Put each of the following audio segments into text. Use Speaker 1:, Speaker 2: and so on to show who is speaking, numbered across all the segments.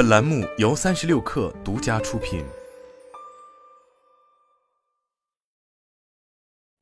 Speaker 1: 本栏目由三十六氪独家出品。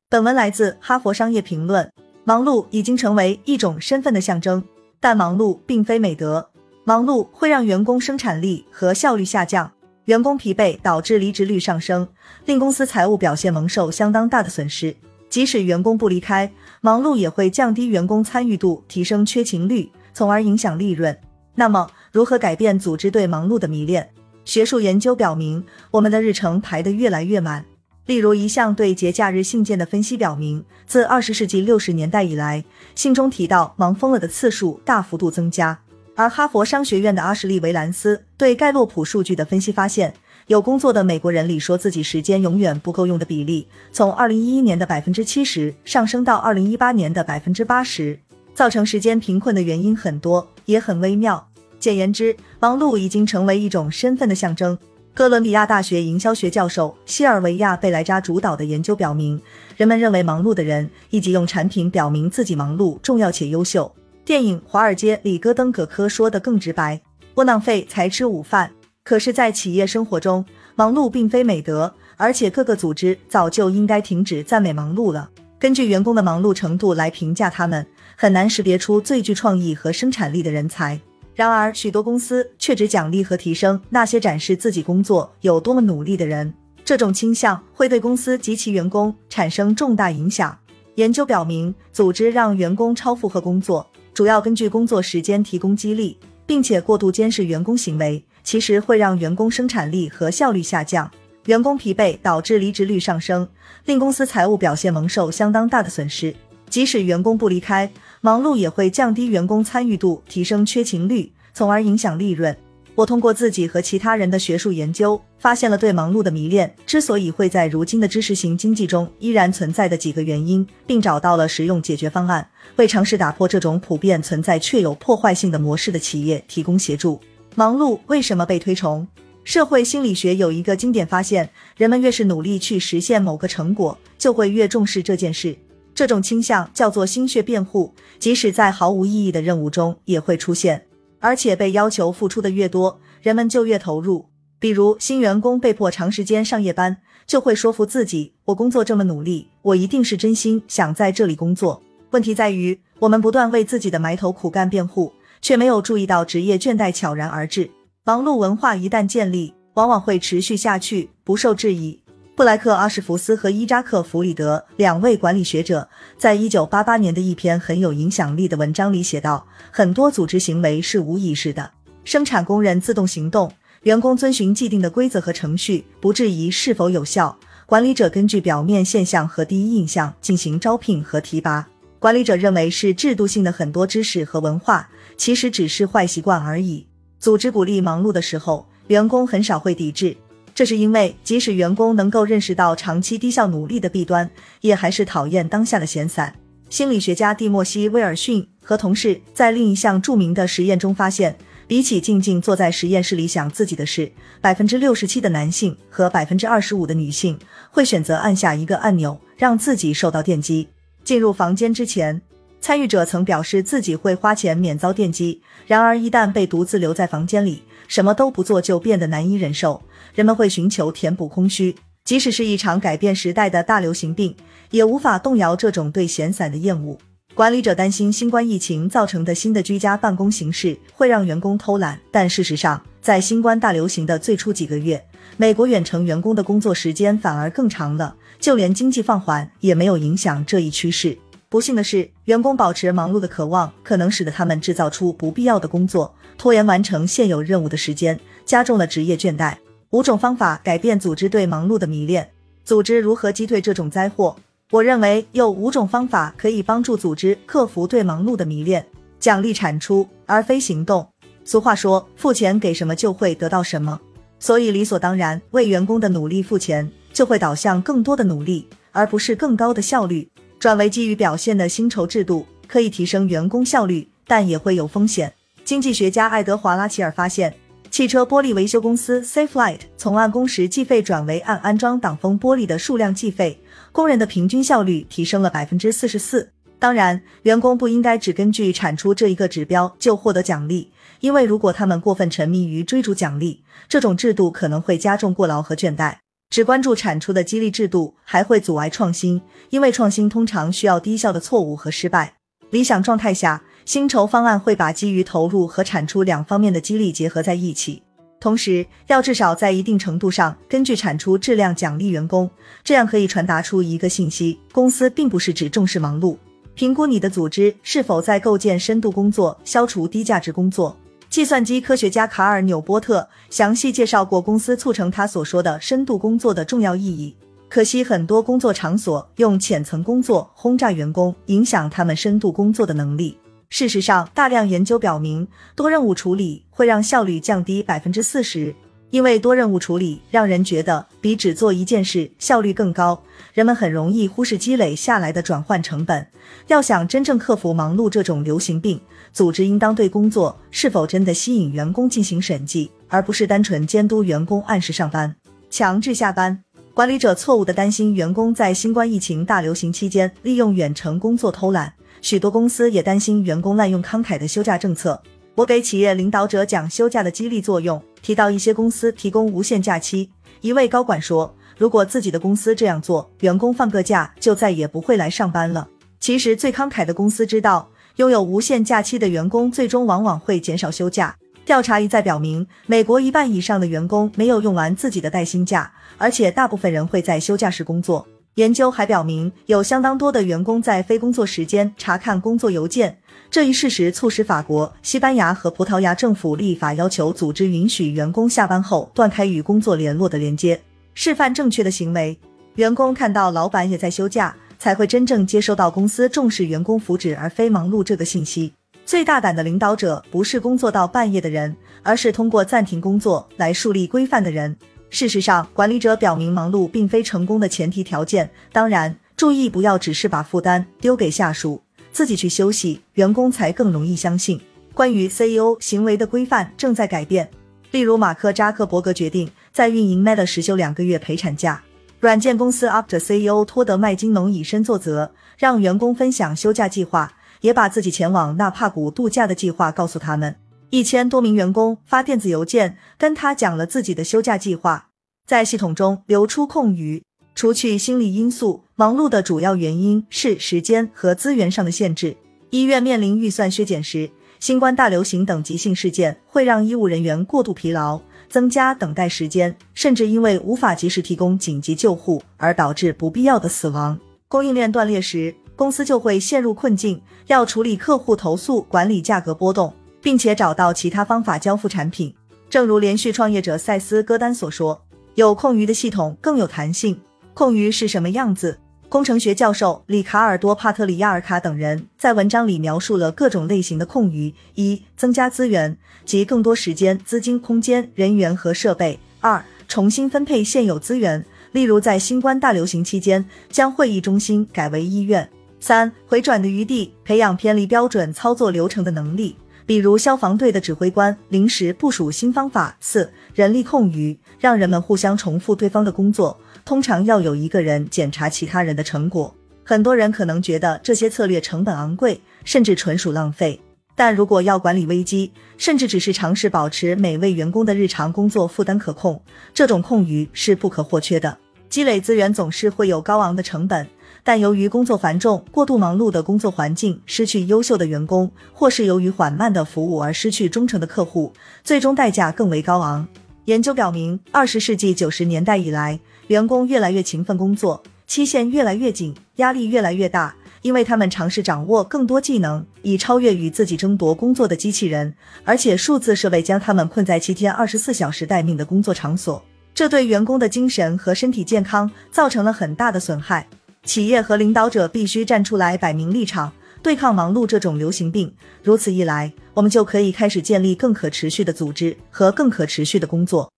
Speaker 2: 本文来自《哈佛商业评论》。忙碌已经成为一种身份的象征，但忙碌并非美德。忙碌会让员工生产力和效率下降，员工疲惫导致离职率上升，令公司财务表现蒙受相当大的损失。即使员工不离开，忙碌也会降低员工参与度，提升缺勤率，从而影响利润。那么，如何改变组织对忙碌的迷恋？学术研究表明，我们的日程排得越来越满。例如，一项对节假日信件的分析表明，自二十世纪六十年代以来，信中提到“忙疯了”的次数大幅度增加。而哈佛商学院的阿什利·维兰斯对盖洛普数据的分析发现，有工作的美国人里说自己时间永远不够用的比例，从二零一一年的百分之七十上升到二零一八年的百分之八十。造成时间贫困的原因很多，也很微妙。简言之，忙碌已经成为一种身份的象征。哥伦比亚大学营销学教授西尔维亚·贝莱扎主导的研究表明，人们认为忙碌的人以及用产品表明自己忙碌、重要且优秀。电影《华尔街》里，戈登·葛科说的更直白：“窝囊废才吃午饭。”可是，在企业生活中，忙碌并非美德，而且各个组织早就应该停止赞美忙碌了。根据员工的忙碌程度来评价他们，很难识别出最具创意和生产力的人才。然而，许多公司却只奖励和提升那些展示自己工作有多么努力的人。这种倾向会对公司及其员工产生重大影响。研究表明，组织让员工超负荷工作，主要根据工作时间提供激励，并且过度监视员工行为，其实会让员工生产力和效率下降。员工疲惫导致离职率上升，令公司财务表现蒙受相当大的损失。即使员工不离开，忙碌也会降低员工参与度，提升缺勤率，从而影响利润。我通过自己和其他人的学术研究，发现了对忙碌的迷恋之所以会在如今的知识型经济中依然存在的几个原因，并找到了实用解决方案，为尝试打破这种普遍存在却有破坏性的模式的企业提供协助。忙碌为什么被推崇？社会心理学有一个经典发现：人们越是努力去实现某个成果，就会越重视这件事。这种倾向叫做心血辩护，即使在毫无意义的任务中也会出现，而且被要求付出的越多，人们就越投入。比如新员工被迫长时间上夜班，就会说服自己：我工作这么努力，我一定是真心想在这里工作。问题在于，我们不断为自己的埋头苦干辩护，却没有注意到职业倦怠悄然而至。忙碌文化一旦建立，往往会持续下去，不受质疑。布莱克·阿什福斯和伊扎克·弗里德两位管理学者，在一九八八年的一篇很有影响力的文章里写道：很多组织行为是无意识的，生产工人自动行动，员工遵循既定的规则和程序，不质疑是否有效。管理者根据表面现象和第一印象进行招聘和提拔。管理者认为是制度性的很多知识和文化，其实只是坏习惯而已。组织鼓励忙碌的时候，员工很少会抵制。这是因为，即使员工能够认识到长期低效努力的弊端，也还是讨厌当下的闲散。心理学家蒂莫西·威尔逊和同事在另一项著名的实验中发现，比起静静坐在实验室里想自己的事，百分之六十七的男性和百分之二十五的女性会选择按下一个按钮，让自己受到电击。进入房间之前，参与者曾表示自己会花钱免遭电击，然而一旦被独自留在房间里，什么都不做就变得难以忍受。人们会寻求填补空虚，即使是一场改变时代的大流行病，也无法动摇这种对闲散的厌恶。管理者担心新冠疫情造成的新的居家办公形式会让员工偷懒，但事实上，在新冠大流行的最初几个月，美国远程员工的工作时间反而更长了，就连经济放缓也没有影响这一趋势。不幸的是，员工保持忙碌的渴望可能使得他们制造出不必要的工作，拖延完成现有任务的时间，加重了职业倦怠。五种方法改变组织对忙碌的迷恋。组织如何击退这种灾祸？我认为有五种方法可以帮助组织克服对忙碌的迷恋：奖励产出而非行动。俗话说，付钱给什么就会得到什么，所以理所当然为员工的努力付钱，就会导向更多的努力，而不是更高的效率。转为基于表现的薪酬制度可以提升员工效率，但也会有风险。经济学家爱德华拉齐尔发现，汽车玻璃维修公司 SafeLight 从按工时计费转为按安装挡风玻璃的数量计费，工人的平均效率提升了百分之四十四。当然，员工不应该只根据产出这一个指标就获得奖励，因为如果他们过分沉迷于追逐奖励，这种制度可能会加重过劳和倦怠。只关注产出的激励制度还会阻碍创新，因为创新通常需要低效的错误和失败。理想状态下，薪酬方案会把基于投入和产出两方面的激励结合在一起。同时，要至少在一定程度上根据产出质量奖励员工，这样可以传达出一个信息：公司并不是只重视忙碌。评估你的组织是否在构建深度工作，消除低价值工作。计算机科学家卡尔纽波特详细介绍过公司促成他所说的深度工作的重要意义。可惜，很多工作场所用浅层工作轰炸员工，影响他们深度工作的能力。事实上，大量研究表明，多任务处理会让效率降低百分之四十，因为多任务处理让人觉得比只做一件事效率更高。人们很容易忽视积累下来的转换成本。要想真正克服忙碌这种流行病，组织应当对工作是否真的吸引员工进行审计，而不是单纯监督员工按时上班、强制下班。管理者错误的担心员工在新冠疫情大流行期间利用远程工作偷懒。许多公司也担心员工滥用慷慨的休假政策。我给企业领导者讲休假的激励作用，提到一些公司提供无限假期。一位高管说：“如果自己的公司这样做，员工放个假就再也不会来上班了。”其实，最慷慨的公司知道，拥有无限假期的员工最终往往会减少休假。调查一再表明，美国一半以上的员工没有用完自己的带薪假，而且大部分人会在休假时工作。研究还表明，有相当多的员工在非工作时间查看工作邮件。这一事实促使法国、西班牙和葡萄牙政府立法要求组织允许员工下班后断开与工作联络的连接，示范正确的行为。员工看到老板也在休假，才会真正接收到公司重视员工福祉而非忙碌这个信息。最大胆的领导者不是工作到半夜的人，而是通过暂停工作来树立规范的人。事实上，管理者表明忙碌并非成功的前提条件。当然，注意不要只是把负担丢给下属，自己去休息，员工才更容易相信。关于 CEO 行为的规范正在改变，例如马克扎克伯格决定在运营 Meta 实休两个月陪产假。软件公司 After CEO 托德麦金农以身作则，让员工分享休假计划，也把自己前往纳帕谷度假的计划告诉他们。一千多名员工发电子邮件跟他讲了自己的休假计划，在系统中留出空余。除去心理因素，忙碌的主要原因是时间和资源上的限制。医院面临预算削减时，新冠大流行等急性事件会让医务人员过度疲劳，增加等待时间，甚至因为无法及时提供紧急救护而导致不必要的死亡。供应链断裂时，公司就会陷入困境，要处理客户投诉，管理价格波动。并且找到其他方法交付产品。正如连续创业者塞斯·戈丹所说：“有空余的系统更有弹性。”空余是什么样子？工程学教授里卡尔多·帕特里亚尔卡等人在文章里描述了各种类型的空余：一、增加资源，即更多时间、资金、空间、人员和设备；二、重新分配现有资源，例如在新冠大流行期间将会议中心改为医院；三、回转的余地，培养偏离标准操作流程的能力。比如消防队的指挥官临时部署新方法。四、人力空余，让人们互相重复对方的工作，通常要有一个人检查其他人的成果。很多人可能觉得这些策略成本昂贵，甚至纯属浪费。但如果要管理危机，甚至只是尝试保持每位员工的日常工作负担可控，这种空余是不可或缺的。积累资源总是会有高昂的成本。但由于工作繁重、过度忙碌的工作环境，失去优秀的员工，或是由于缓慢的服务而失去忠诚的客户，最终代价更为高昂。研究表明，二十世纪九十年代以来，员工越来越勤奋工作，期限越来越紧，压力越来越大，因为他们尝试掌握更多技能，以超越与自己争夺工作的机器人，而且数字设备将他们困在七天二十四小时待命的工作场所，这对员工的精神和身体健康造成了很大的损害。企业和领导者必须站出来，摆明立场，对抗忙碌这种流行病。如此一来，我们就可以开始建立更可持续的组织和更可持续的工作。